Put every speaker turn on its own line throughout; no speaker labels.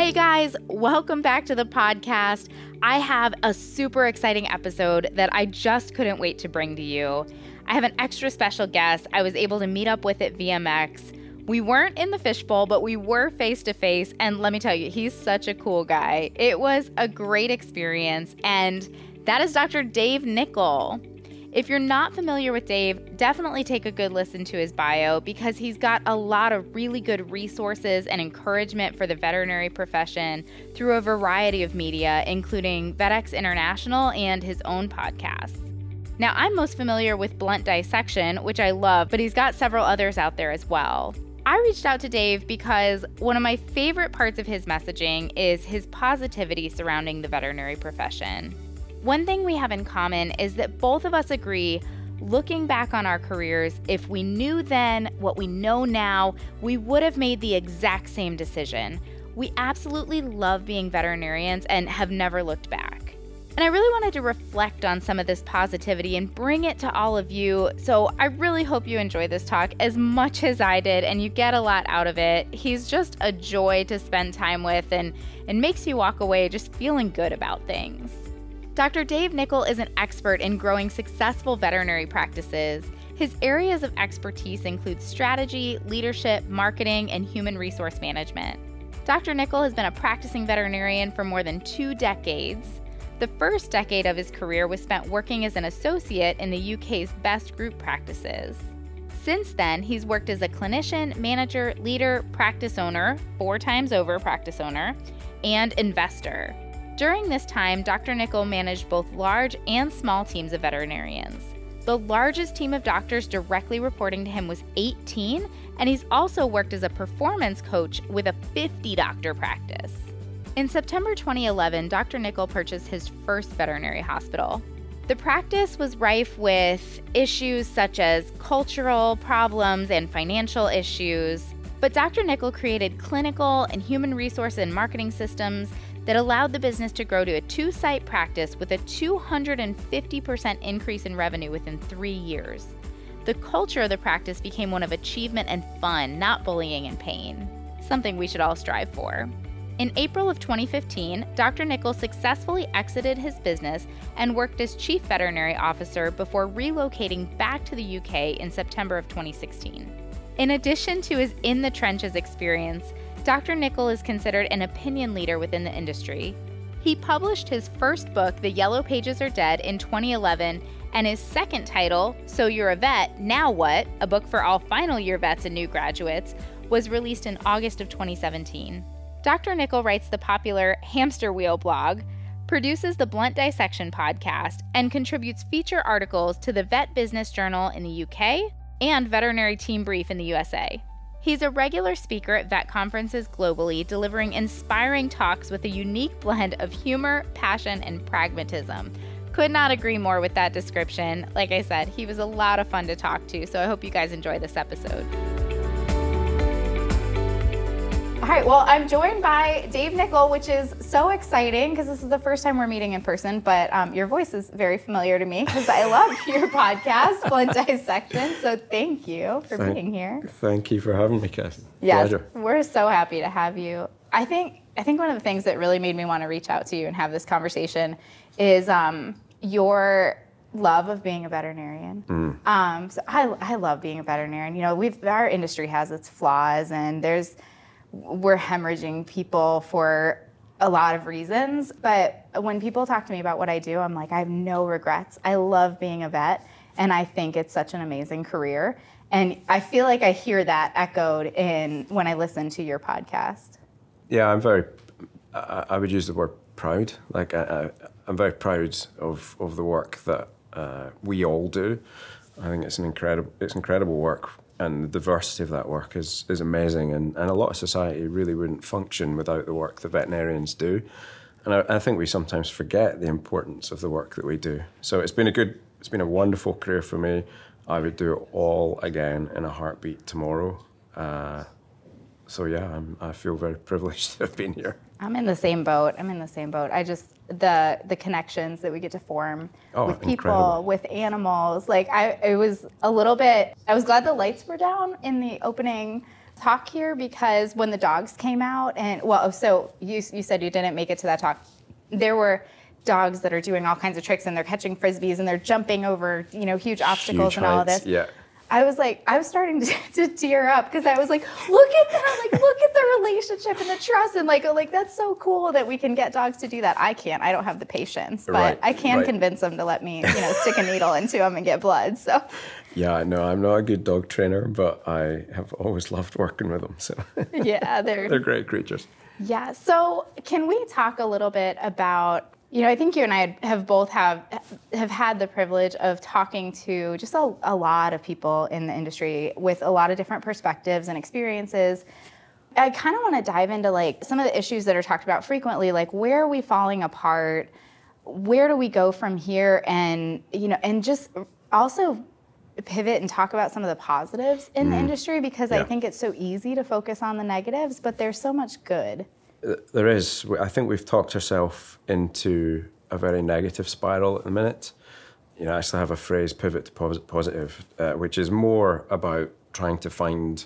Hey guys, welcome back to the podcast. I have a super exciting episode that I just couldn't wait to bring to you. I have an extra special guest I was able to meet up with at VMX. We weren't in the fishbowl, but we were face to face. And let me tell you, he's such a cool guy. It was a great experience. And that is Dr. Dave Nicol. If you're not familiar with Dave, definitely take a good listen to his bio because he's got a lot of really good resources and encouragement for the veterinary profession through a variety of media, including VetX International and his own podcasts. Now, I'm most familiar with Blunt Dissection, which I love, but he's got several others out there as well. I reached out to Dave because one of my favorite parts of his messaging is his positivity surrounding the veterinary profession. One thing we have in common is that both of us agree looking back on our careers, if we knew then what we know now, we would have made the exact same decision. We absolutely love being veterinarians and have never looked back. And I really wanted to reflect on some of this positivity and bring it to all of you. So I really hope you enjoy this talk as much as I did and you get a lot out of it. He's just a joy to spend time with and, and makes you walk away just feeling good about things. Dr. Dave Nicol is an expert in growing successful veterinary practices. His areas of expertise include strategy, leadership, marketing, and human resource management. Dr. Nicol has been a practicing veterinarian for more than two decades. The first decade of his career was spent working as an associate in the UK's best group practices. Since then, he's worked as a clinician, manager, leader, practice owner, four times over practice owner, and investor. During this time, Dr. Nicol managed both large and small teams of veterinarians. The largest team of doctors directly reporting to him was 18, and he's also worked as a performance coach with a 50 doctor practice. In September 2011, Dr. Nicol purchased his first veterinary hospital. The practice was rife with issues such as cultural problems and financial issues, but Dr. Nicol created clinical and human resource and marketing systems that allowed the business to grow to a two site practice with a 250% increase in revenue within three years. The culture of the practice became one of achievement and fun, not bullying and pain, something we should all strive for. In April of 2015, Dr. Nicols successfully exited his business and worked as chief veterinary officer before relocating back to the UK in September of 2016. In addition to his in the trenches experience, Dr. Nicol is considered an opinion leader within the industry. He published his first book, The Yellow Pages Are Dead, in 2011, and his second title, So You're a Vet, Now What? A book for all final year vets and new graduates, was released in August of 2017. Dr. Nicol writes the popular Hamster Wheel blog, produces the Blunt Dissection podcast, and contributes feature articles to the Vet Business Journal in the UK and Veterinary Team Brief in the USA. He's a regular speaker at vet conferences globally, delivering inspiring talks with a unique blend of humor, passion, and pragmatism. Could not agree more with that description. Like I said, he was a lot of fun to talk to, so I hope you guys enjoy this episode. All right, well, I'm joined by Dave Nicol, which is so exciting because this is the first time we're meeting in person, but um, your voice is very familiar to me because I love your podcast, Blunt Dissection. So thank you for
thank,
being here.
Thank you for having me, Cassi.
Yes,
Pleasure.
we're so happy to have you. I think I think one of the things that really made me want to reach out to you and have this conversation is um, your love of being a veterinarian.
Mm.
Um, so I, I love being a veterinarian. You know, we've our industry has its flaws, and there's we're hemorrhaging people for a lot of reasons. But when people talk to me about what I do, I'm like, I have no regrets. I love being a vet, and I think it's such an amazing career. And I feel like I hear that echoed in when I listen to your podcast.
Yeah, I'm very. I, would use the word proud. Like I, am very proud of of the work that uh, we all do. I think it's an incredible it's incredible work and the diversity of that work is, is amazing. And, and a lot of society really wouldn't function without the work that veterinarians do. And I, I, think we sometimes forget the importance of the work that we do. So it's been a good, it's been a wonderful career for me. I would do it all again in a heartbeat tomorrow. Uh, so yeah, I'm, I feel very privileged to have been here.
I'm in the same boat. I'm in the same boat. I just the the connections that we get to form
oh,
with people,
incredible.
with animals. Like I, it was a little bit. I was glad the lights were down in the opening talk here because when the dogs came out, and well, so you you said you didn't make it to that talk. There were dogs that are doing all kinds of tricks and they're catching frisbees and they're jumping over you know huge obstacles
Huge
and all of this.
Yeah.
I was like, I was starting to, to tear up because I was like, look at that, like look at the relationship and the trust, and like, like that's so cool that we can get dogs to do that. I can't, I don't have the patience, but
Right,
I can
right.
convince them to let me, you know, stick a needle into them and get blood. So,
Yeah, no, I'm not a good dog trainer, but I have always loved working with them. So
yeah, they're
they're great creatures.
Yeah. So, can we talk a little bit about? You know, I think you and I have both have have had the privilege of talking to just a, a lot of people in the industry with a lot of different perspectives and experiences. I kind of want to dive into like some of the issues that are talked about frequently, like where are we falling apart? Where do we go from here? And you know, and just also pivot and talk about some of the positives in the mm-hmm. industry because I think it's so easy to focus on the negatives, but there's so much good.
There is. I think we've talked ourselves into a very negative spiral at the minute. You know, I actually have a phrase, pivot to pos- positive, uh, which is more about trying to find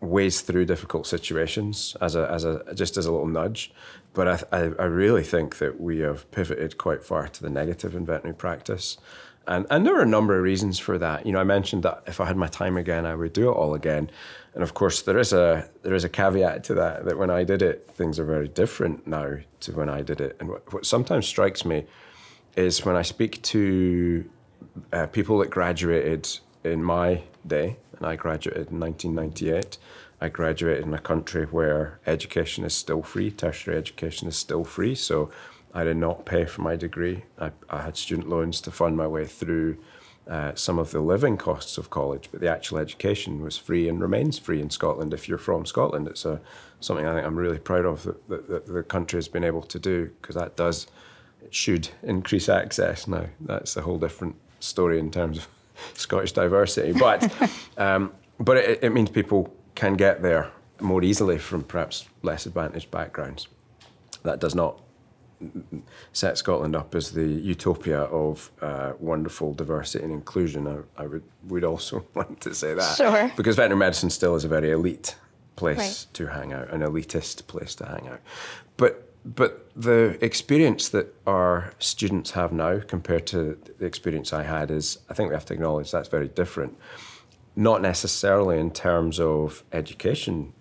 ways through difficult situations as a, as a just as a little nudge. But I, I, I really think that we have pivoted quite far to the negative in veterinary practice. And, and there are a number of reasons for that. You know, I mentioned that if I had my time again, I would do it all again. And of course, there is a there is a caveat to that. That when I did it, things are very different now to when I did it. And what, what sometimes strikes me is when I speak to uh, people that graduated in my day, and I graduated in 1998. I graduated in a country where education is still free, tertiary education is still free. So I did not pay for my degree. I, I had student loans to fund my way through uh, some of the living costs of college, but the actual education was free and remains free in Scotland. If you're from Scotland, it's a, something I think I'm really proud of that, that, that the country has been able to do because that does, it should increase access. Now, that's a whole different story in terms of Scottish diversity, but, um, but it, it means people can get there more easily from perhaps less advantaged backgrounds. That does not set Scotland up as the utopia of uh, wonderful diversity and inclusion. I, I would would also want to say that
Sure.
because veterinary medicine still is a very elite place
Right.
to hang out, an elitist place to hang out. But but the experience that our students have now compared to the experience I had is, I think we have to acknowledge that's very different. Not necessarily in terms of education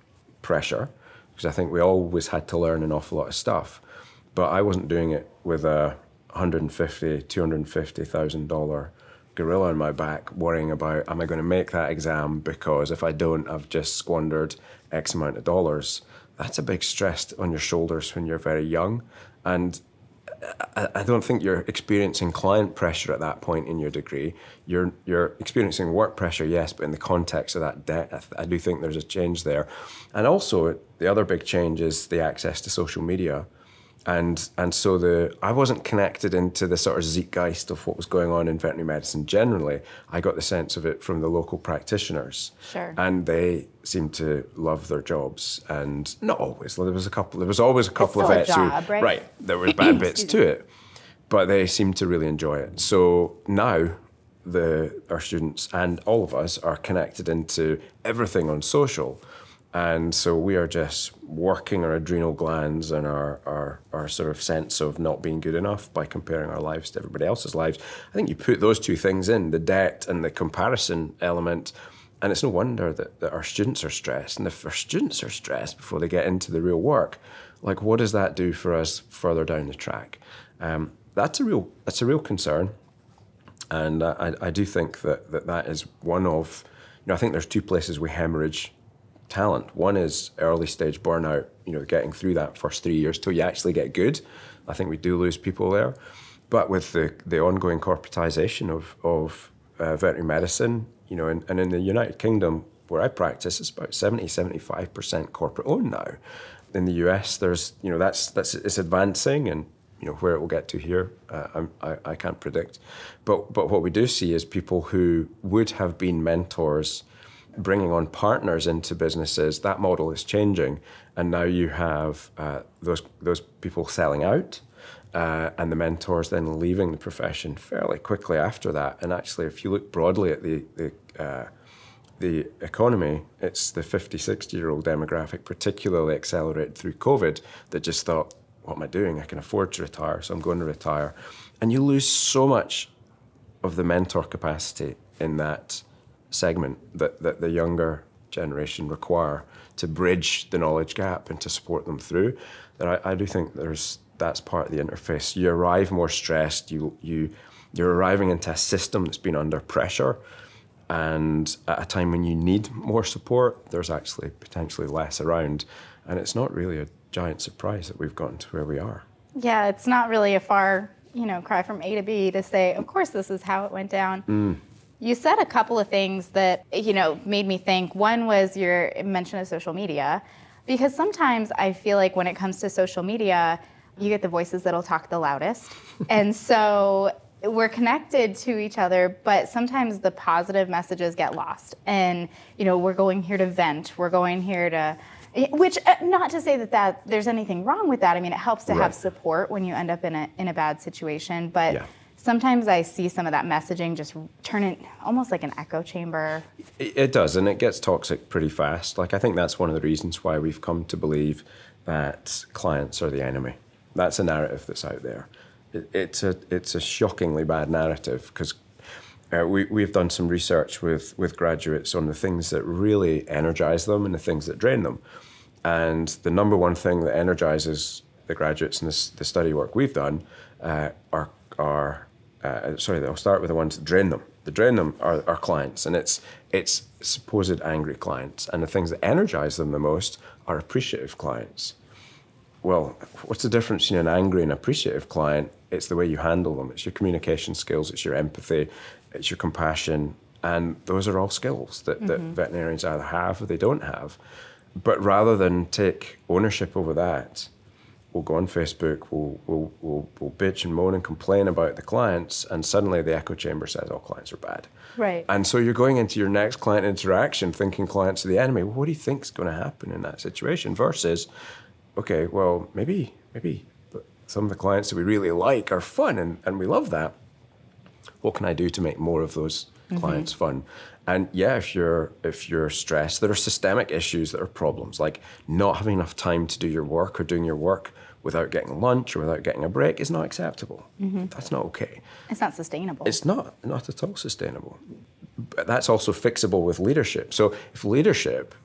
pressure, because I think we always had to learn an awful lot of stuff. But I wasn't doing it with a 150, 250,000 dollar gorilla on my back, worrying about am I going to make that exam because if I don't, I've just squandered X amount of dollars. That's a big stress on your shoulders when you're very young, and I, I don't think you're experiencing client pressure at that point in your degree. You're you're experiencing work pressure, yes, but in the context of that debt, I, th- I do think there's a change there. And also, the other big change is the access to social media, and and so the I wasn't connected into the sort of zeitgeist of what was going on in veterinary medicine generally. I got the sense of it from the local practitioners,
Sure.
and they seemed to love their jobs, and not always. There was a couple. There was always a couple of vets
job,
who
right?
right there were bad bits to it, but they seemed to really enjoy it. So now, the our students and all of us are connected into everything on social, and so we are just working our adrenal glands and our, our our sort of sense of not being good enough by comparing our lives to everybody else's lives. I think you put those two things in the debt and the comparison element. And it's no wonder that, that our students are stressed. And if our students are stressed before they get into the real work, like what does that do for us further down the track? Um, that's a real that's a real concern, and I, I do think that, that that is one of you know I think there's two places we hemorrhage talent. One is early stage burnout, you know, getting through that first three years till you actually get good. I think we do lose people there, but with the the ongoing corporatization of of uh, veterinary medicine, you know, and, and in the United Kingdom where I practice, it's about 70, 75% corporate owned now. In the US, there's, you know, that's, that's, it's advancing and, you know, where it will get to here, uh, I, I can't predict. But, but what we do see is people who would have been mentors bringing on partners into businesses, that model is changing. And now you have uh, those, those people selling out uh, and the mentors then leaving the profession fairly quickly after that. And actually, if you look broadly at the, the uh, the economy, it's the 50, 60 year old demographic, particularly accelerated through COVID, that just thought, what am I doing? I can afford to retire, so I'm going to retire. And you lose so much of the mentor capacity in that segment that, that the younger generation require to bridge the knowledge gap and to support them through. That I, I do think there's that's part of the interface. You arrive more stressed. You you you're arriving into a system that's been under pressure, and at a time when you need more support, there's actually potentially less around, and it's not really a giant surprise that we've gotten to where we are.
Yeah, it's not really a far you know cry from A to B to say, of course, this is how it went down. Mm. You said a couple of things that you know made me think. One was your mention of social media, because sometimes I feel like when it comes to social media, you get the voices that'll talk the loudest, and so we're connected to each other, but sometimes the positive messages get lost. And you know, we're going here to vent. We're going here to which uh, not to say that, that there's anything wrong with that. I mean, it helps to right. have support when you end up in a in a bad situation, but yeah sometimes I see some of that messaging just turn it almost like an echo chamber.
It does, and it gets toxic pretty fast. Like, I think that's one of the reasons why we've come to believe that clients are the enemy. That's a narrative that's out there. It, it's, a, it's a shockingly bad narrative because uh, we, we've done some research with, with graduates on the things that really energize them and the things that drain them. And the number one thing that energizes the graduates in this, the study work we've done uh, are, are uh, sorry, I'll start with the ones that drain them. The drain them are, are clients, and it's it's supposed angry clients, and the things that energize them the most are appreciative clients. Well, what's the difference between an angry and appreciative client? It's the way you handle them. It's your communication skills. It's your empathy. It's your compassion, and those are all skills that, mm-hmm. that veterinarians either have or they don't have. But rather than take ownership over that we'll go on Facebook, we'll, we'll, we'll, we'll bitch and moan and complain about the clients, and suddenly the echo chamber says all clients are bad.
Right.
And so you're going into your next client interaction thinking clients are the enemy. Well, what do you think is going to happen in that situation? Versus, okay, well, maybe, maybe some of the clients that we really like are fun and, and we love that. What can I do to make more of those mm-hmm. clients fun? And yeah, if you're if you're stressed, there are systemic issues that are problems, like not having enough time to do your work or doing your work without getting lunch or without getting a break is not acceptable. Mm-hmm. That's not okay.
It's not sustainable.
It's not, not at all sustainable. But that's also fixable with leadership. So if leadership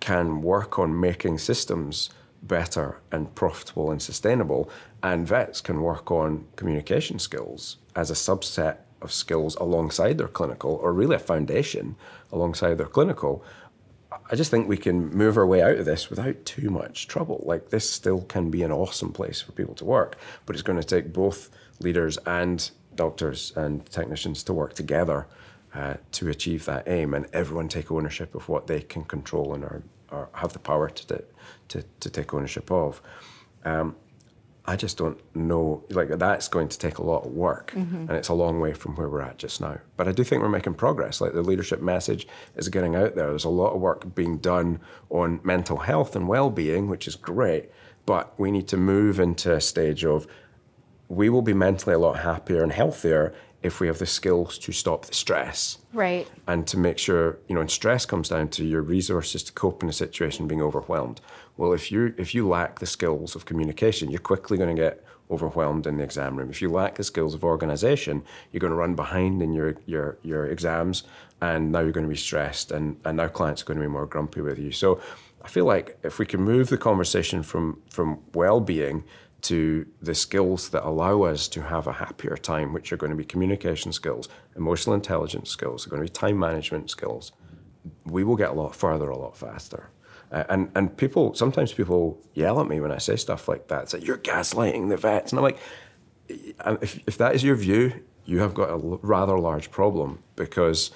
can work on making systems better and profitable and sustainable, and vets can work on communication skills as a subset of skills alongside their clinical, or really a foundation alongside their clinical, I just think we can move our way out of this without too much trouble. Like this still can be an awesome place for people to work, but it's going to take both leaders and doctors and technicians to work together uh, to achieve that aim, and everyone take ownership of what they can control and are, are have the power to, to to take ownership of. Um, I just don't know. Like that's going to take a lot of work, mm-hmm. and it's a long way from where we're at just now. But I do think we're making progress. Like the leadership message is getting out there. There's a lot of work being done on mental health and well-being, which is great. But we need to move into a stage of we will be mentally a lot happier and healthier if we have the skills to stop the stress.
Right.
And to make sure, you know, and stress comes down to your resources to cope in a situation being overwhelmed. Well, if you if you lack the skills of communication, you're quickly going to get overwhelmed in the exam room. If you lack the skills of organization, you're going to run behind in your your your exams and now you're going to be stressed and, and now clients are going to be more grumpy with you. So I feel like if we can move the conversation from from well-being to the skills that allow us to have a happier time, which are going to be communication skills, emotional intelligence skills, are going to be time management skills, we will get a lot further a lot faster. Uh, and and people sometimes people yell at me when I say stuff like that. It's like you're gaslighting the vets, and I'm like, if if that is your view, you have got a rather large problem because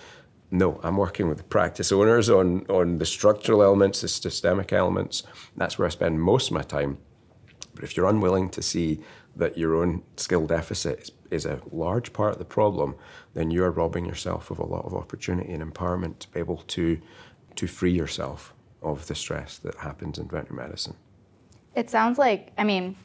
no, I'm working with the practice owners on on the structural elements, the systemic elements. That's where I spend most of my time. But if you're unwilling to see that your own skill deficit is, is a large part of the problem, then you are robbing yourself of a lot of opportunity and empowerment to be able to, to free yourself of the stress that happens in veterinary medicine.
It sounds like, I mean,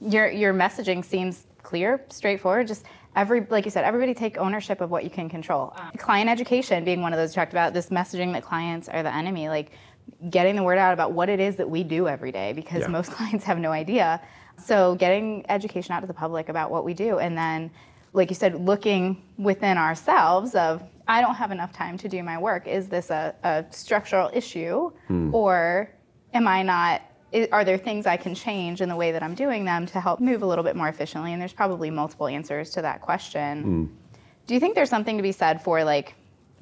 your your messaging seems clear, straightforward. Just every like you said, everybody take ownership of what you can control. Um, client education being one of those you talked about. This messaging that clients are the enemy, like getting the word out about what it is that we do every day, because
Yeah.
most clients have no idea. So getting education out to the public about what we do, and then, like you said, looking within ourselves of I don't have enough time to do my work. Is this a, a structural issue, hmm. or am I not? Are there things I can change in the way that I'm doing them to help move a little bit more efficiently? And there's probably multiple answers to that question. Hmm. Do you think there's something to be said for like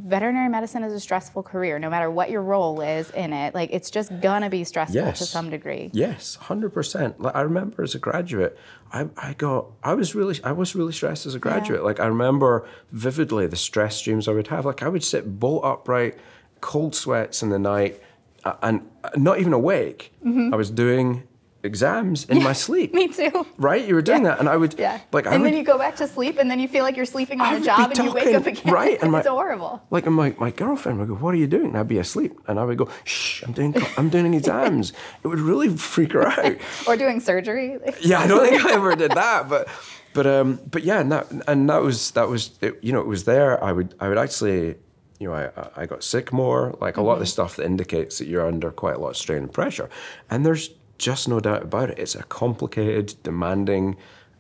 veterinary medicine is a stressful career, no matter what your role is in it? Like it's just gonna be stressful to some degree.
Yes, hundred percent. Like I remember as a graduate, I, I got I was really I was really stressed as a graduate. Like I remember vividly the stress dreams I would have. Like I would sit bolt upright, cold sweats in the night, uh, and uh, not even awake. I was doing exams in my sleep.
Me too.
Right, you were doing that, and I would
Yeah.
like I
and
would
then you go back to sleep, and then you feel like you're sleeping on the job,
be
and you wake up again.
right, and my-
it's horrible.
like and my, my girlfriend would go, "What are you doing?" And I'd be asleep, and I would go, "Shh, I'm doing I'm doing exams." it would really freak her out.
Or doing surgery.
yeah, I don't think I ever did that, but but um but yeah, and that and that was that was it, you know it was there. I would I would actually you know I I got sick more, like a lot of the stuff that indicates that you're under quite a lot of strain and pressure, and there's just no doubt about it. It's a complicated, demanding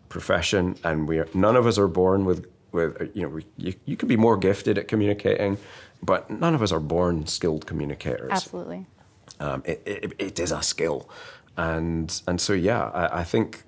profession, and we are, none of us are born with with you know we, you you could be more gifted at communicating, but none of us are born skilled communicators
Absolutely.
um, it, it, it is a skill. And, and so, yeah, I, I think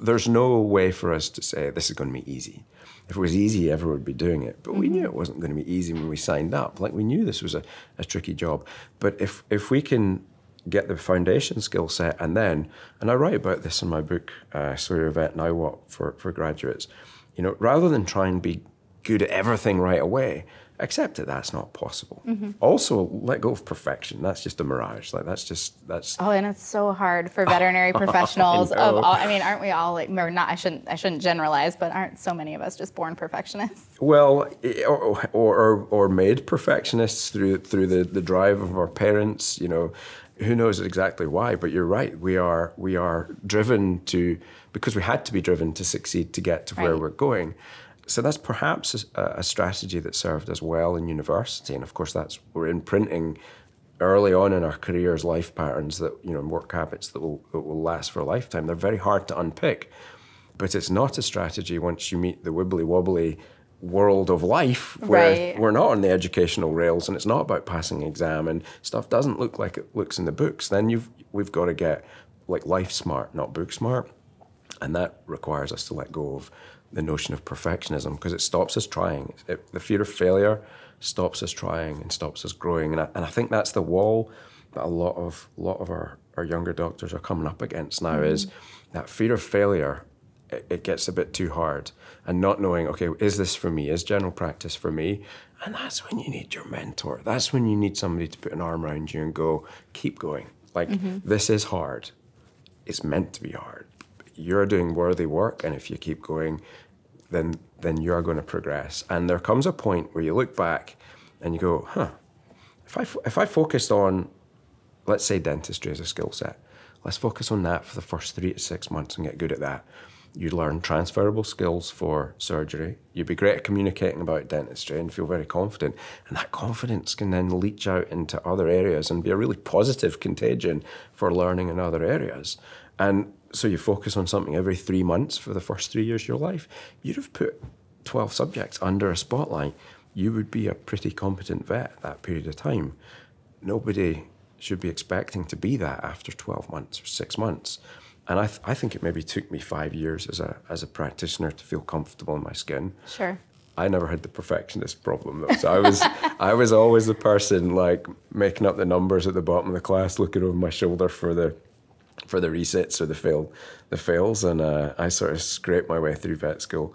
there's no way for us to say this is going to be easy. If it was easy, everyone would be doing it. But we knew it wasn't going to be easy when we signed up. Like we knew this was a, a tricky job. But if, if we can get the foundation skill set and then, and I write about this in my book, uh, So You're a Vet Now What, for, for graduates, you know, rather than try and be good at everything right away, accept that that's not possible. Also, let go of perfection. That's just a mirage. Like that's just that's
Oh, and it's so hard for veterinary professionals of all. I mean, aren't we all like? Or not. I shouldn't. I shouldn't generalize, but aren't so many of us just born perfectionists?
well, or or or, or made perfectionists through through the, the drive of our parents. You know, who knows exactly why? But you're right. We are we are driven to because we had to be driven to succeed to get to where we're going. So that's perhaps a, a strategy that served us well in university, and of course that's we're imprinting early on in our careers life patterns that you know work habits that will that will last for a lifetime. They're very hard to unpick, but it's not a strategy once you meet the wibbly wobbly world of life where
Right.
we're not on the educational rails and it's not about passing an exam and stuff doesn't look like it looks in the books. Then you've we've got to get like life smart, not book smart. And that requires us to let go of the notion of perfectionism because it stops us trying. It, the fear of failure stops us trying and stops us growing. And I, and I think that's the wall that a lot of lot of our, our younger doctors are coming up against now is mm. that fear of failure. It, it gets a bit too hard, and not knowing, okay, is this for me? Is general practice for me? And that's when you need your mentor. That's when you need somebody to put an arm around you and go, keep going. Like mm-hmm. this is hard it's meant to be hard. You're doing worthy work, and if you keep going, then then you are going to progress. And there comes a point where you look back and you go, huh, if I fo- if I focused on, let's say dentistry as a skill set, let's focus on that for the first three to six months and get good at that. You'd learn transferable skills for surgery. You'd be great at communicating about dentistry and feel very confident. And that confidence can then leach out into other areas and be a really positive contagion for learning in other areas. And so you focus on something every three months for the first three years of your life. You'd have put 12 subjects under a spotlight. You would be a pretty competent vet at that period of time. Nobody should be expecting to be that after 12 months or six months. And I, th- I think it maybe took me five years as a, as a practitioner to feel comfortable in my skin.
Sure.
I never had the perfectionist problem though. So I was I was always the person like making up the numbers at the bottom of the class, looking over my shoulder for the for the resets or the fail the fails, and uh, I sort of scraped my way through vet school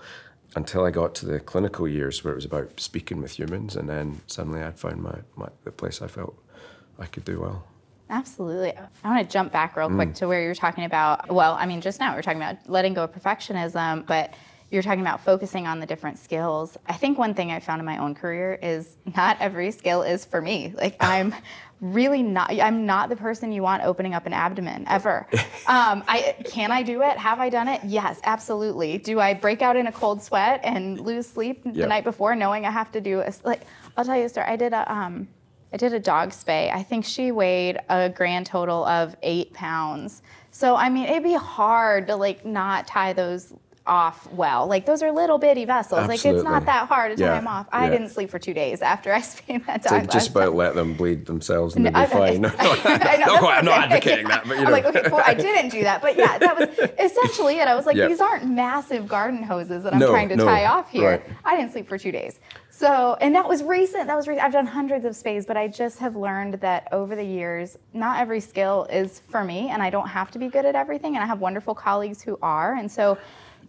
until I got to the clinical years where it was about speaking with humans, and then suddenly I'd found my, my the place I felt I could do well.
Absolutely. I want to jump back real
Mm.
quick to where you were talking about. Well, I mean, just now we were talking about letting go of perfectionism, but you're talking about focusing on the different skills. I think one thing I found in my own career is not every skill is for me. Like I'm really not. I'm not the person you want opening up an abdomen ever. Um, I can I do it? Have I done it? Yes, absolutely. Do I break out in a cold sweat and lose sleep the night before, knowing I have to do a like? I'll tell you a story. I did a um, I did a dog spay. I think she weighed a grand total of eight pounds. So I mean, it'd be hard to like not tie those off well. Like those are little bitty vessels. Absolutely. Like it's not that hard to tie yeah. them off. I yeah. didn't sleep for two days after I spayed that dog.
So just about time. let them bleed themselves and no, they'll be fine. No, no, I'm not advocating yeah. that, but you know. I'm
like, okay, cool. I didn't do that, but yeah, that was essentially it. I was like, yep. these aren't massive garden hoses that I'm no, trying to tie off here. Right. I didn't sleep for two days. So, and that was recent. That was recent. I've done hundreds of spays, but I just have learned that over the years, not every skill is for me, and I don't have to be good at everything. And I have wonderful colleagues who are. And so,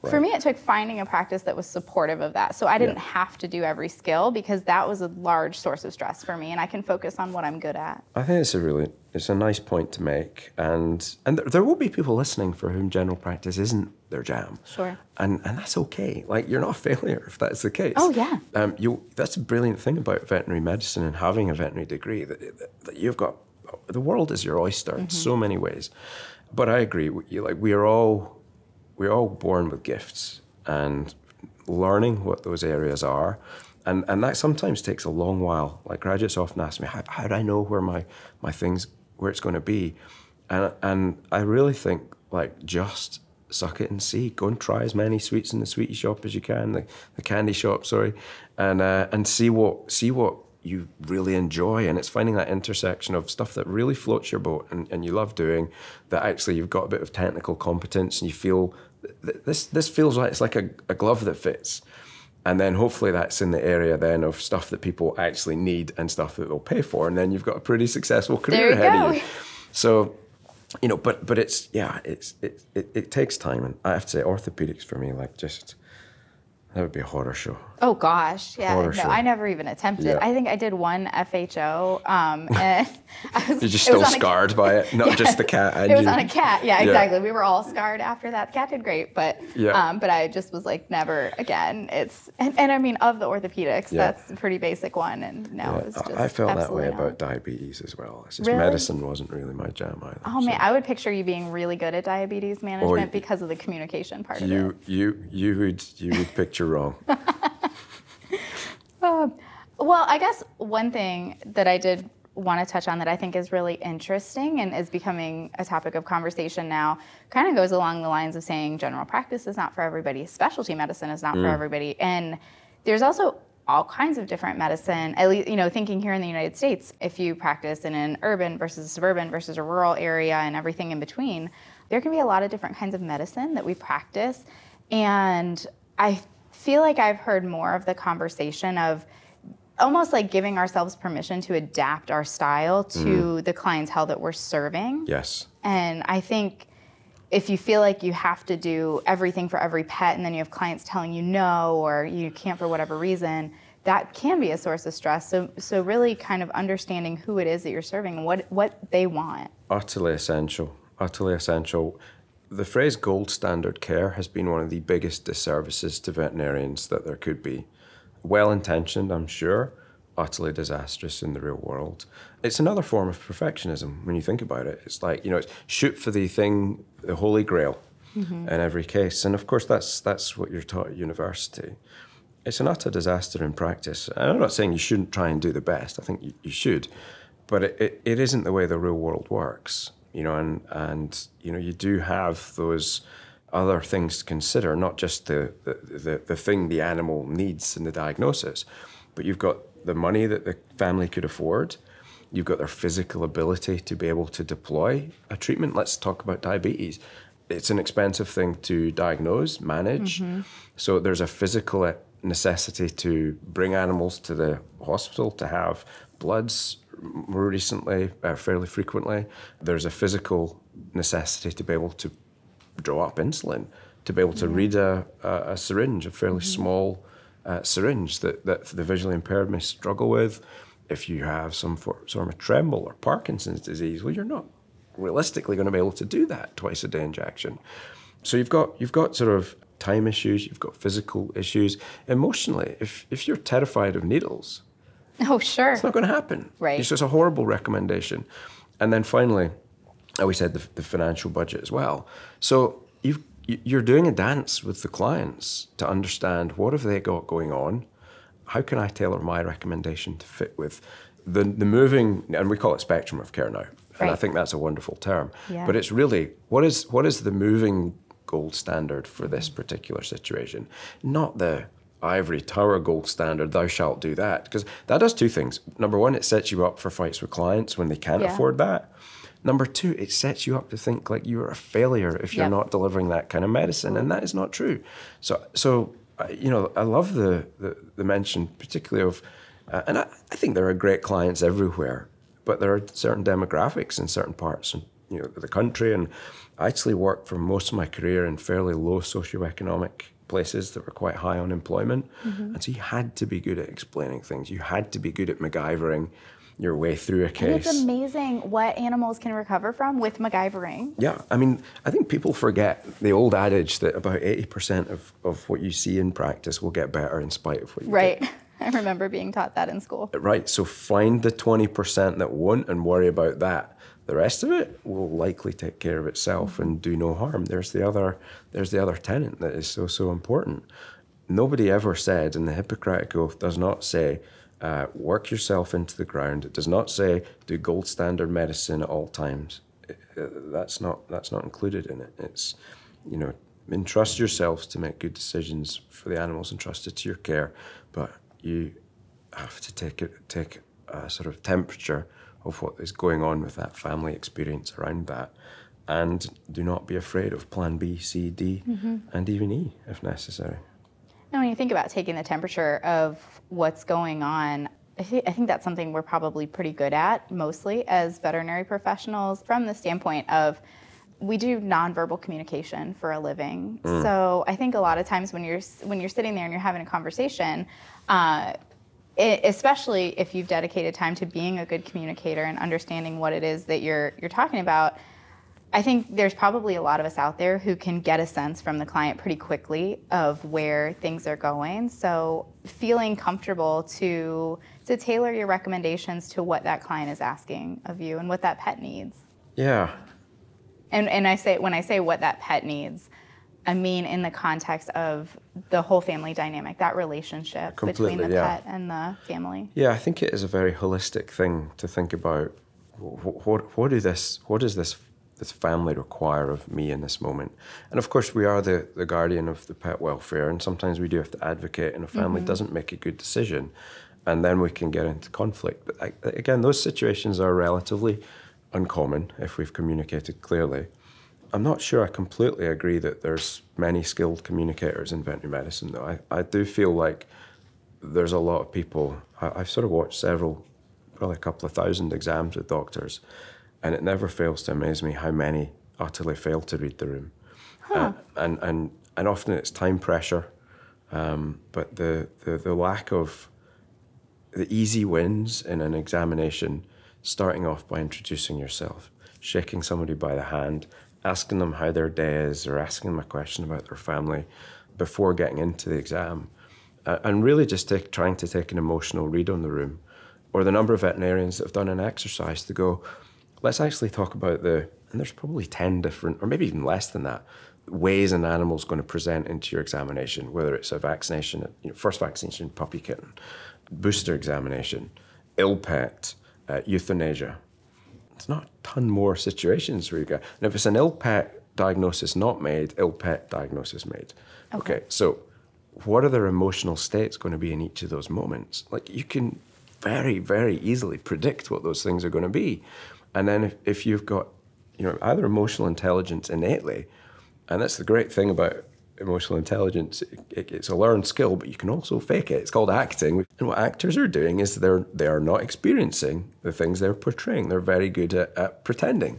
Right. For me, it took finding a practice that was supportive of that. So I didn't yeah. have to do every skill because that was a large source of stress for me, and I can focus on what I'm good at.
I think it's a really it's a nice point to make, and and there will be people listening for whom general practice isn't their jam.
Sure.
And and that's okay. Like you're not a failure if that's the case.
Oh yeah.
Um, you that's a brilliant thing about veterinary medicine and having a veterinary degree that, that you've got. The world is your oyster mm-hmm. in so many ways, but I agree. you like we are all we're all born with gifts and learning what those areas are. And, and that sometimes takes a long while. Like graduates often ask me, how, how do I know where my, my things, where it's going to be? And, and I really think like just suck it and see. Go and try as many sweets in the sweetie shop as you can, the, the candy shop, sorry, and uh, and see what see what you really enjoy. And it's finding that intersection of stuff that really floats your boat and, and you love doing, that actually you've got a bit of technical competence and you feel this this feels like it's like a, a glove that fits and then hopefully that's in the area then of stuff that people actually need and stuff that they'll pay for and then you've got a pretty successful career ahead go. of you so you know but but it's yeah it's it, it, it takes time and i have to say orthopedics for me like just that would be a horror show.
Oh gosh, yeah. No. I never even attempted. Yeah. I think I did one FHO, um, and
I was. You're just still scarred by it, not yeah. just the cat.
it was on a cat. Yeah, exactly. Yeah. We were all scarred after that. The cat did great, but yeah. Um, but I just was like, never again. It's and, and I mean of the orthopedics, that's a pretty basic one, and now it's just.
I felt that way not. about diabetes as well. It's just really? medicine wasn't really my jam either.
Oh so. man, I would picture you being really good at diabetes management oh, because of the communication part
you,
of it.
You you would you would picture wrong.
well, I guess one thing that I did want to touch on that I think is really interesting and is becoming a topic of conversation now kind of goes along the lines of saying general practice is not for everybody, specialty medicine is not mm. for everybody. And there's also all kinds of different medicine. At least, you know, thinking here in the United States, if you practice in an urban versus a suburban versus a rural area and everything in between, there can be a lot of different kinds of medicine that we practice. And I feel like I've heard more of the conversation of almost like giving ourselves permission to adapt our style to mm. the clientele that we're serving.
Yes.
And I think if you feel like you have to do everything for every pet and then you have clients telling you no or you can't for whatever reason, that can be a source of stress. So so really kind of understanding who it is that you're serving and what what they want.
Utterly essential. Utterly essential the phrase gold standard care has been one of the biggest disservices to veterinarians that there could be. Well intentioned, I'm sure, utterly disastrous in the real world. It's another form of perfectionism when you think about it. It's like, you know, it's shoot for the thing, the holy grail mm-hmm. in every case. And of course, that's, that's what you're taught at university. It's an utter disaster in practice. And I'm not saying you shouldn't try and do the best, I think you, you should, but it, it, it isn't the way the real world works you know, and and you know, you do have those other things to consider, not just the the, the, the thing the animal needs in the diagnosis, but you've got the money that the family could afford. You've got their physical ability to be able to deploy a treatment. Let's talk about diabetes. It's an expensive thing to diagnose, manage. Mm-hmm. So there's a physical necessity to bring animals to the hospital to have bloods more recently, uh, fairly frequently. There's a physical necessity to be able to draw up insulin, to be able to read a, a, a, syringe, a fairly mm-hmm. small uh, syringe that, that the visually impaired may struggle with. If you have some sort of tremble or Parkinson's disease, well, you're not realistically going to be able to do that twice a day injection. So you've got you've got sort of time issues, you've got physical issues, emotionally. If if you're terrified of needles,
oh sure,
it's not going to happen.
Right.
It's just a horrible recommendation. And then finally, we said the, the financial budget as well. So you've you're doing a dance with the clients to understand what have they got going on. How can I tailor my recommendation to fit with the the moving and we call it spectrum of care now. And I think that's a wonderful term.
Yeah.
But it's really what is what is the moving gold standard for this particular situation? Not the ivory tower gold standard, thou shalt do that. Because that does two things. Number one, it sets you up for fights with clients when they can't
Yeah.
afford that. Number two, it sets you up to think like you're a failure if you're
Yep.
not delivering that kind of medicine, and that is not true. So, so uh, you know, I love the the, the mention, particularly of, uh, and I, I think there are great clients everywhere, but there are certain demographics in certain parts, and you know, the country. And I actually worked for most of my career in fairly low socioeconomic places that were quite high unemployment, and so you had to be good at explaining things. You had to be good at MacGyvering your way through a case.
it's amazing what animals can recover from with MacGyvering.
Yeah, I mean, I think people forget the old adage that about 80% of, of what you see in practice will get better in spite of what you do.
Right. I remember being taught that in school.
Uh, right, so find the 20% that won't and worry about that. The rest of it will likely take care of itself and do no harm. There's the other there's the other tenet that is so so important. Nobody ever said, and the Hippocratic Oath does not say, uh, work yourself into the ground. It does not say do gold standard medicine at all times. Uh, That's not that's not included in it. It's you know entrust yourselves to make good decisions for the animals entrusted to your care, but you have to take it take a sort of temperature of what is going on with that family experience around that, and do not be afraid of Plan B, C, D, and even E if necessary.
Now, when you think about taking the temperature of what's going on, I, thi- I think that's something we're probably pretty good at, mostly as veterinary professionals, from the standpoint of we do nonverbal communication for a living. So I think a lot of times when you're when you're sitting there and you're having a conversation, uh, e- especially if you've dedicated time to being a good communicator and understanding what it is that you're you're talking about, I think there's probably a lot of us out there who can get a sense from the client pretty quickly of where things are going. So feeling comfortable to to tailor your recommendations to what that client is asking of you and what that pet needs.
Yeah,
And and I say when I say what that pet needs, I mean in the context of the whole family dynamic, that relationship between the
yeah.
pet and the family.
Yeah, I think it is a very holistic thing to think about. What, what, what do this? What does this this family require of me in this moment? And of course, we are the, the guardian of the pet welfare, and sometimes we do have to advocate, and a family mm-hmm. doesn't make a good decision, and then we can get into conflict. But I, again, those situations are relatively uncommon if we've communicated clearly. I'm not sure I completely agree that there's many skilled communicators in veterinary medicine, though. I, I do feel like there's a lot of people. I, I've sort of watched several, probably a couple of thousand exams with doctors, and it never fails to amaze me how many utterly fail to read the room. Uh, and, and, and often it's time pressure, um, but the, the, the lack of the easy wins in an examination, starting off by introducing yourself, shaking somebody by the hand, asking them how their day is, or asking them a question about their family before getting into the exam, uh, and really just take, trying to take an emotional read on the room, or the number of veterinarians that have done an exercise to go, let's actually talk about the, and there's probably 10 different, or maybe even less than that, ways an animal's going to present into your examination, whether it's a vaccination, you know, first vaccination, puppy kitten, booster examination, ill pet, uh, euthanasia. It's not a ton more situations where you go. And if it's an ill pet diagnosis not made, ill pet diagnosis made. Okay. so what are their emotional states going to be in each of those moments? Like you can very, very easily predict what those things are going to be. And then if, if you've got, you know, either emotional intelligence innately, and that's the great thing about emotional intelligence. It, it- it's a learned skill, but you can also fake it. It's called acting. And what actors are doing is they're they are not experiencing the things they're portraying. They're very good at, at pretending.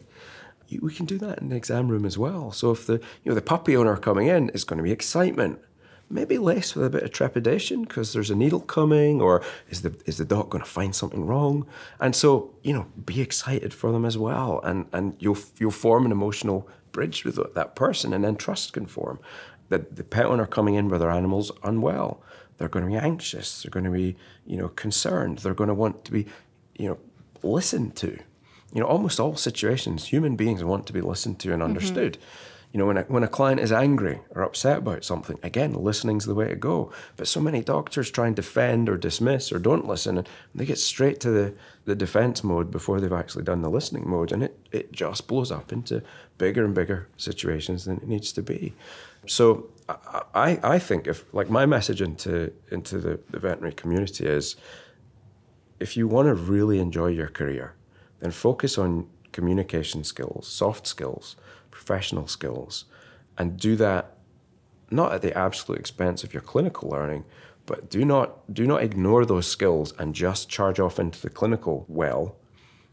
You- We can do that in the exam room as well. So if the you know the puppy owner coming in is going to be excitement, maybe less with a bit of trepidation because there's a needle coming or is the is the doc going to find something wrong? And so you know be excited for them as well and and you'll you'll form an emotional bridge with that person and then trust can form. That the pet owner coming in with their animals unwell they're going to be anxious they're going to be you know concerned they're going to want to be you know listened to. You know almost all situations human beings want to be listened to and mm-hmm. understood. mm-hmm you know, when a, when a client is angry or upset about something, again, listening's the way to go. But so many doctors try and defend or dismiss or don't listen, and they get straight to the, the defense mode before they've actually done the listening mode, and it, it just blows up into bigger and bigger situations than it needs to be. So I, I think if like my message into into the, the veterinary community is if you want to really enjoy your career, then focus on communication skills, soft skills professional skills and do that not at the absolute expense of your clinical learning, but do not do not ignore those skills and just charge off into the clinical well,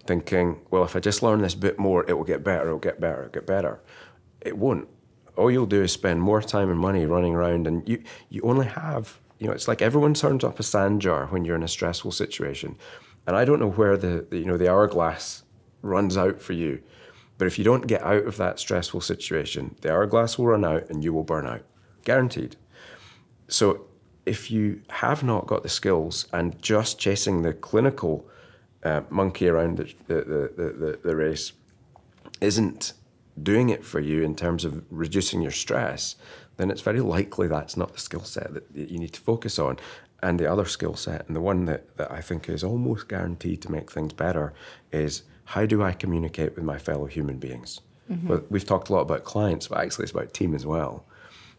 thinking, well, if I just learn this bit more, it will get better, it will get better, it'll get better. It won't. All you'll do is spend more time and money running around, and you you only have you know it's like everyone turns up a sand jar when you're in a stressful situation, and I don't know where the, the you know the hourglass runs out for you but if you don't get out of that stressful situation, the hourglass will run out and you will burn out, guaranteed. So if you have not got the skills and just chasing the clinical uh, monkey around the, the, the, the, the race isn't doing it for you in terms of reducing your stress, then it's very likely that's not the skill set that you need to focus on. And the other skill set, and the one that, that I think is almost guaranteed to make things better, is how do I communicate with my fellow human beings? Mm-hmm. Well, we've talked a lot about clients, but actually it's about team as well.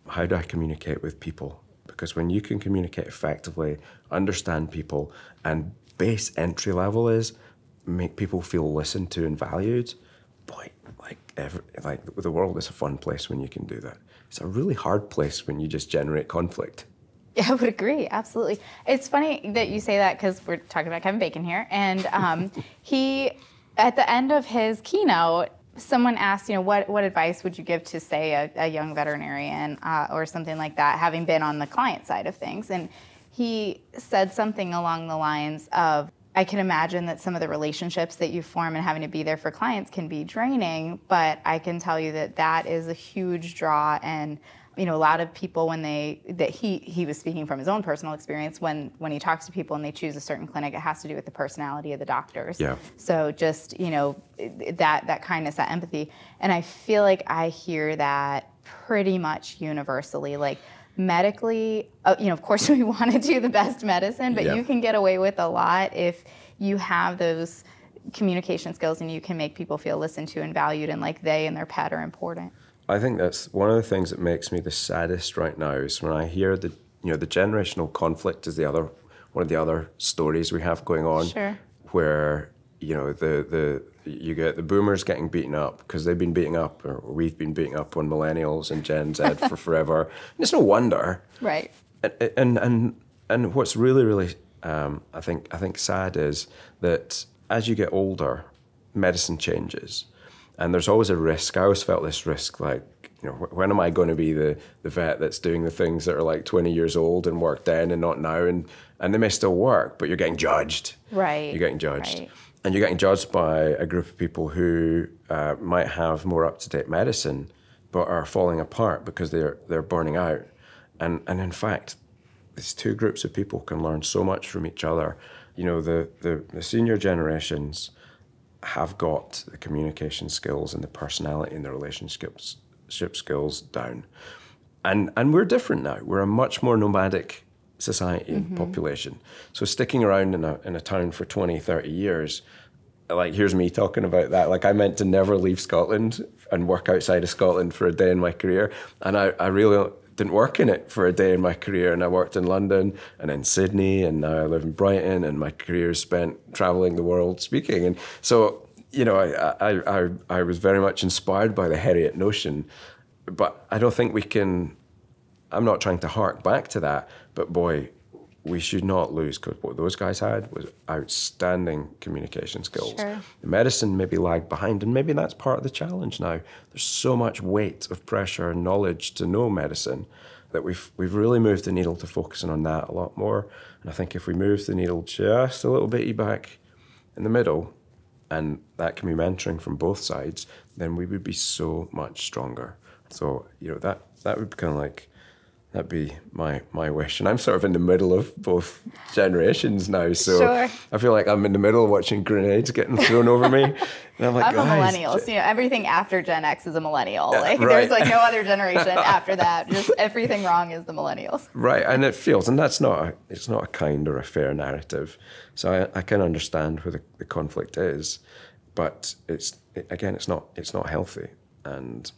How do I communicate with people? Because when you can communicate effectively, understand people, and base entry level is make people feel listened to and valued, boy, like every, like the world is a fun place when you can do that. It's a really hard place when you just generate conflict.
Yeah, I would agree. Absolutely. It's funny that you say that because we're talking about Kevin Bacon here, and um, he at the end of his keynote, someone asked, you know, what, what advice would you give to, say, a, a young veterinarian uh, or something like that, having been on the client side of things? And he said something along the lines of, I can imagine that some of the relationships that you form and having to be there for clients can be draining, but I can tell you that that is a huge draw and you know a lot of people when they that he he was speaking from his own personal experience when when he talks to people and they choose a certain clinic it has to do with the personality of the doctors.
Yeah.
So just you know that that kindness that empathy. And i feel like i hear that pretty much universally. Like medically uh, you know of course we want to do the best medicine but yeah. you can get away with a lot if you have those communication skills and you can make people feel listened to and valued and like they and their pet are important
I think that's one of the things that makes me the saddest right now is when I hear the you know the generational conflict is the other one of the other stories we have going on
sure.
where you know the the you get the boomers getting beaten up because they've been beating up or we've been beating up on millennials and Gen Z for forever. And it's no wonder.
Right.
And and and, and what's really really um, I think I think sad is that as you get older, medicine changes and there's always a risk. I always felt this risk, like you know, when am I going to be the the vet that's doing the things that are like 20 years old and work then and not now, and and they may still work, but you're getting judged.
Right.
You're getting judged.
Right.
And you're getting judged by a group of people who uh, might have more up to date medicine, but are falling apart because they're they're burning out. And and in fact, these two groups of people can learn so much from each other. You know, the the, the senior generations have got the communication skills and the personality and the relationships skills down. And and we're different now. We're a much more nomadic society and mm-hmm. population. So sticking around in a in a town for 20, 30 years, like here's me talking about that. Like I meant to never leave Scotland and work outside of Scotland for a day in my career. And I, I really didn't work in it for a day in my career. And I worked in London and in Sydney, and now I live in Brighton, and my career is spent traveling the world speaking. And so, you know, I, I, I, I was very much inspired by the Herriot notion, but I don't think we can. I'm not trying to hark back to that, but boy, we should not lose because what those guys had was outstanding communication skills.
Sure.
The medicine maybe lagged behind, and maybe that's part of the challenge now. There's so much weight of pressure and knowledge to know medicine, that we've we've really moved the needle to focusing on that a lot more. And I think if we move the needle just a little bit back in the middle, and that can be mentoring from both sides, then we would be so much stronger. So you know that that would be kind of like that'd be my my wish. And I'm sort of in the middle of both generations now, so
Sure.
I feel like I'm in the middle watching grenades getting thrown over me. And I'm like,
I'm a
"Guys,
millennial. So, you know, everything after Gen X is a millennial. Like
right.
there's like no other generation after that. Just everything wrong is the millennials.
Right, and it feels, and that's not a, it's not a kind or a fair narrative. So I, I can understand where the, the conflict is, but it's it, again, it's not it's not healthy. And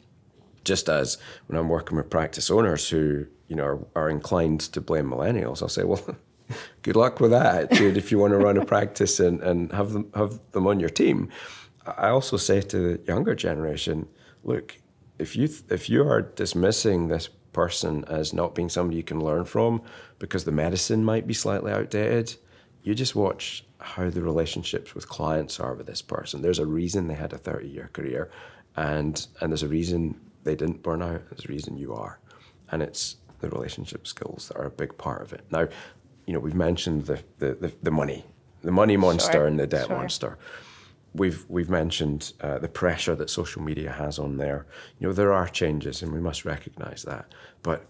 just as when I'm working with practice owners who you know are, are inclined to blame millennials, I'll say, well, good luck with that, dude. If you want to run a practice and, and have them have them on your team, I also say to the younger generation, look, if you if you are dismissing this person as not being somebody you can learn from because the medicine might be slightly outdated, you just watch how the relationships with clients are with this person. There's a reason they had a 30 year career, and and there's a reason they didn't burn out. There's a reason you are, and it's the relationship skills that are a big part of it. Now, you know, we've mentioned the the, the, the money, the money monster
Sure,
and the debt
sure.
monster we've we've mentioned uh, the pressure that social media has on there. You know, there are changes, and we must recognise that. But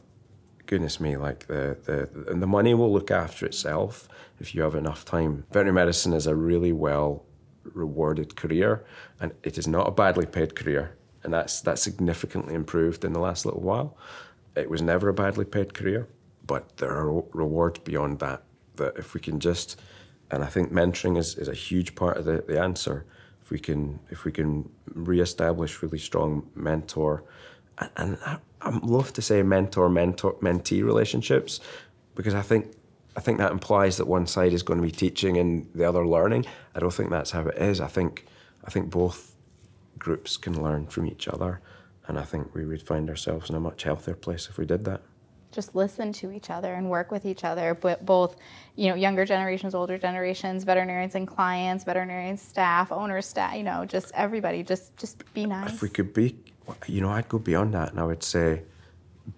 goodness me, like the the and the money will look after itself if you have enough time. Veterinary medicine is a really well rewarded career, and it is not a badly paid career, and that's that's significantly improved in the last little while. It was never a badly paid career, but there are rewards beyond that. That if we can just and I think mentoring is, is a huge part of the, the answer. If we can if we can reestablish really strong mentor, and, and I, I'm loath to say mentor mentor mentee relationships, because I think I think that implies that one side is going to be teaching and the other learning. I don't think that's how it is. I think I think both groups can learn from each other, and I think we would find ourselves in a much healthier place if we did that.
Just listen to each other and work with each other, but both, you know, younger generations, older generations, veterinarians and clients, veterinarians, staff, owners, staff, you know, just everybody, just just be nice.
if we could be, you know, I'd go beyond that and I would say,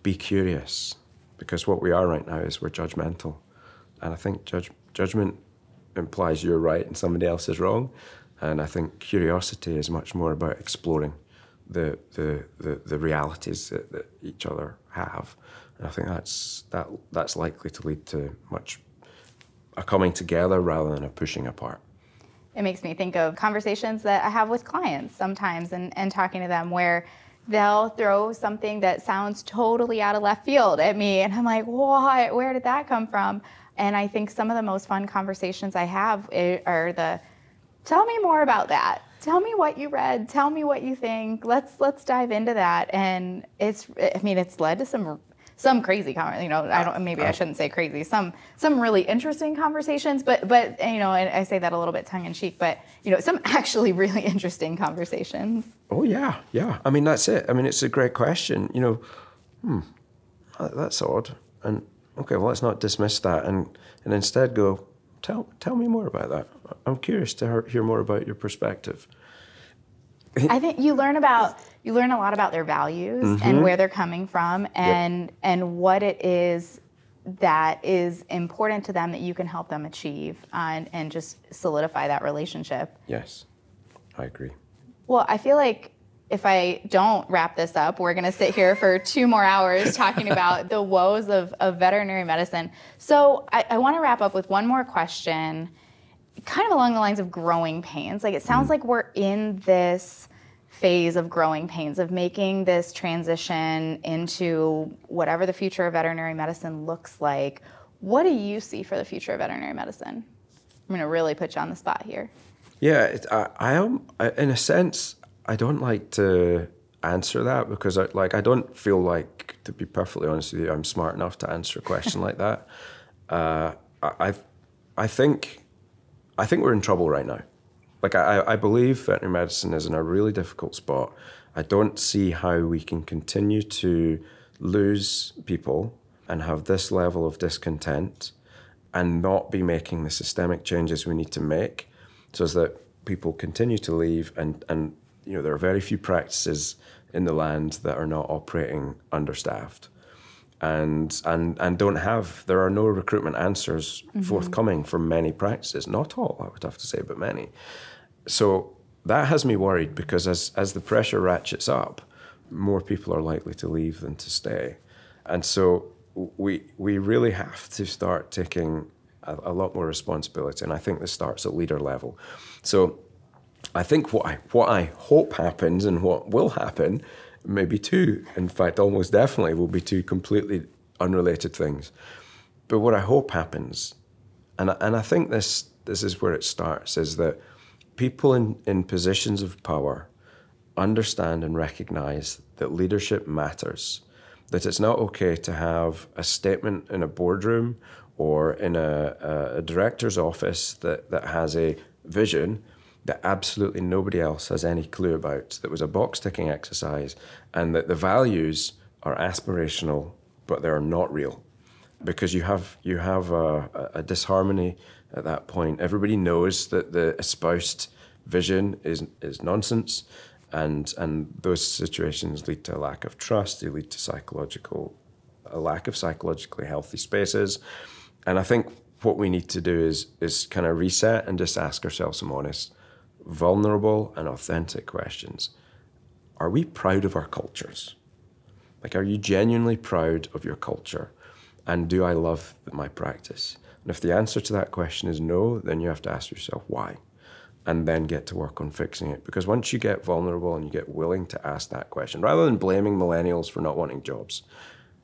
be curious, because what we are right now is we're judgmental, and I think judge, judgment implies you're right and somebody else is wrong, and I think curiosity is much more about exploring the the the, the realities that, that each other have, and I think that's that that's likely to lead to much a coming together rather than a pushing apart.
it makes me think of conversations that I have with clients sometimes and, and talking to them where they'll throw something that sounds totally out of left field at me. And I'm like, what? Where did that come from? And I think some of the most fun conversations I have eh, are the, tell me more about that. Tell me what you read. Tell me what you think. Let's let's dive into that. And it's I mean it's led to some some crazy conver- you know I don't maybe I shouldn't say crazy some some really interesting conversations but but you know and I say that a little bit tongue in cheek but you know some actually really interesting conversations.
Oh yeah, yeah. I mean that's it. I mean it's a great question. You know, hmm, that's odd. And okay, well let's not dismiss that and and instead go tell tell me more about that. I'm curious to hear, hear more about your perspective.
I think you learn about you learn a lot about their values and mm-hmm. where they're coming from and and what it is that is important to them that you can help them achieve uh, and and just solidify that relationship.
Yes, I agree.
Well, I feel like if I don't wrap this up, we're going to sit here for two more hours talking about the woes of, of veterinary medicine. So I, I want to wrap up with one more question, kind of along the lines of growing pains. Like it sounds mm. like we're in this phase of growing pains, of making this transition into whatever the future of veterinary medicine looks like. What do you see for the future of veterinary medicine? I'm going to really put you on the spot here.
Yeah, it, I, I am. In a sense, I don't like to answer that because, I, like, I don't feel like, to be perfectly honest with you, I'm smart enough to answer a question like that. Uh, I, I, think, I think we're in trouble right now. Like, I, I believe veterinary medicine is in a really difficult spot. I don't see how we can continue to lose people and have this level of discontent and not be making the systemic changes we need to make so as that people continue to leave and, and you know there are very few practices in the land that are not operating understaffed. And and and don't have there are no recruitment answers mm-hmm. forthcoming from many practices. Not all i would have to say but many. So that has me worried because as as the pressure ratchets up more people are likely to leave than to stay. And so we we really have to start taking a, a lot more responsibility and i think this starts at leader level. So i think what i what i hope happens and what will happen maybe two, in fact, almost definitely will be two completely unrelated things. But what I hope happens, and I, and I think this this is where it starts, is that people in, in positions of power understand and recognize that leadership matters. That it's not okay to have a statement in a boardroom or in a, a, a director's office that, that has a vision that absolutely nobody else has any clue about, that was a box ticking exercise, and that the values are aspirational, but they're not real. Because you have, you have a, a disharmony at that point. Everybody knows that the espoused vision is, is nonsense, and, and those situations lead to a lack of trust, they lead to psychological, a lack of psychologically healthy spaces. And I think what we need to do is, is kind of reset and just ask ourselves some honest vulnerable and authentic questions. Are we proud of our cultures? Like, are you genuinely proud of your culture? And do I love my practice? And if the answer to that question is no, then you have to ask yourself why and then get to work on fixing it. Because once you get vulnerable and you get willing to ask that question, rather than blaming millennials for not wanting jobs,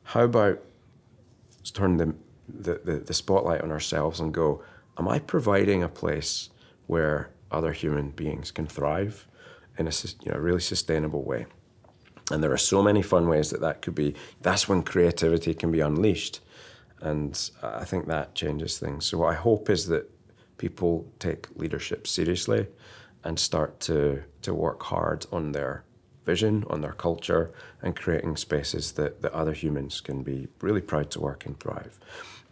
how about turn the, the, the, the spotlight on ourselves and go, Am I providing a place where other human beings can thrive in a you know, really sustainable way. And there are so many fun ways that that could be. That's when creativity can be unleashed. And I think that changes things. So, what I hope is that people take leadership seriously and start to, to work hard on their vision, on their culture, and creating spaces that, that other humans can be really proud to work and thrive.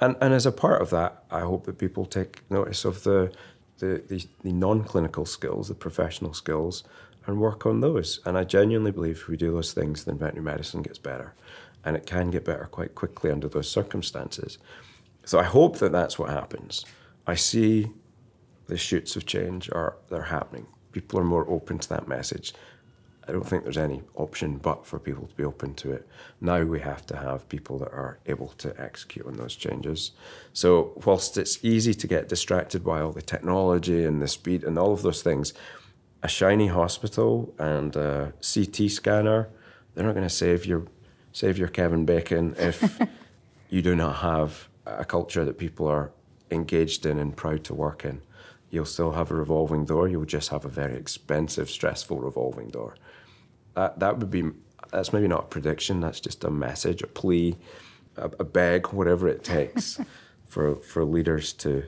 And, and as a part of that, I hope that people take notice of the the, the, the non clinical skills, the professional skills, and work on those. And I genuinely believe if we do those things, then veterinary medicine gets better. And it can get better quite quickly under those circumstances. So I hope that that's what happens. I see the shoots of change are they're happening. People are more open to that message. I don't think there's any option but for people to be open to it. Now we have to have people that are able to execute on those changes. So, whilst it's easy to get distracted by all the technology and the speed and all of those things, a shiny hospital and a CT scanner, they're not going to save your save your Kevin Bacon if you do not have a culture that people are engaged in and proud to work in. You'll still have a revolving door. You'll just have a very expensive, stressful revolving door that that would be that's maybe not a prediction. That's just a message, a plea, a, a beg, whatever it takes for for leaders to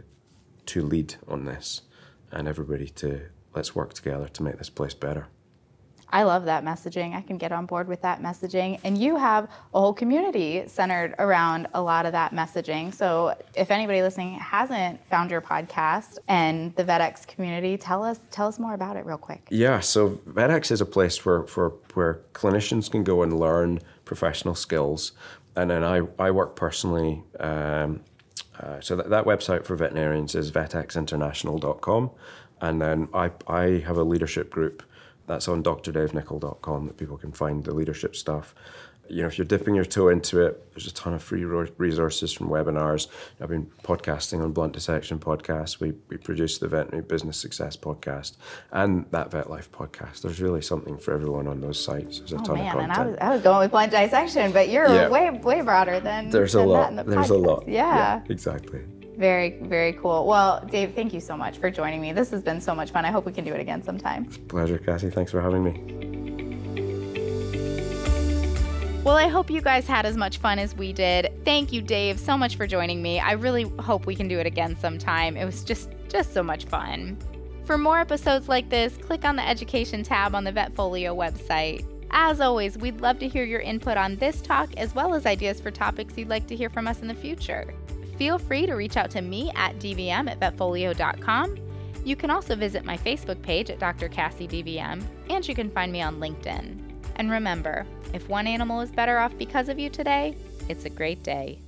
to lead on this, and everybody to let's work together to make this place better.
I love that messaging. I can get on board with that messaging. And you have a whole community centered around a lot of that messaging. So if anybody listening hasn't found your podcast and the VetX community, tell us tell us more about it real quick.
Yeah, so VetX is a place where for where clinicians can go and learn professional skills. And then I, I work personally um, uh, so that, that website for veterinarians is vetxinternational.com. And then I, I have a leadership group that's on drdavenicol.com that people can find the leadership stuff. You know, if you're dipping your toe into it, there's a ton of free resources from webinars. I've been podcasting on Blunt Dissection podcast. We, we produce the Veterinary Business Success podcast and that Vet Life podcast. There's really something for everyone on those sites. There's a
oh,
ton
man,
of content.
And I was, I was going with Blunt Dissection, but you're yeah. way way broader than
there's
than
a lot.
The
there's
podcast. a
lot.
Yeah.
yeah, exactly.
Very, very cool. Well, Dave, thank you so much for joining me. This has been so much fun. I hope we can do it again sometime.
Pleasure, Cassi. Thanks for having me.
Well, I hope you guys had as much fun as we did. Thank you, Dave, so much for joining me. I really hope we can do it again sometime. It was just just so much fun. For more episodes like this, click on the education tab on the VetFolio website. As always, we'd love to hear your input on this talk as well as ideas for topics you'd like to hear from us in the future feel free to reach out to me at dvm at vetfolio.com. You can also visit my Facebook page at Dr. Cassi DVM, and you can find me on LinkedIn. And remember, if one animal is better off because of you today, It's a great day.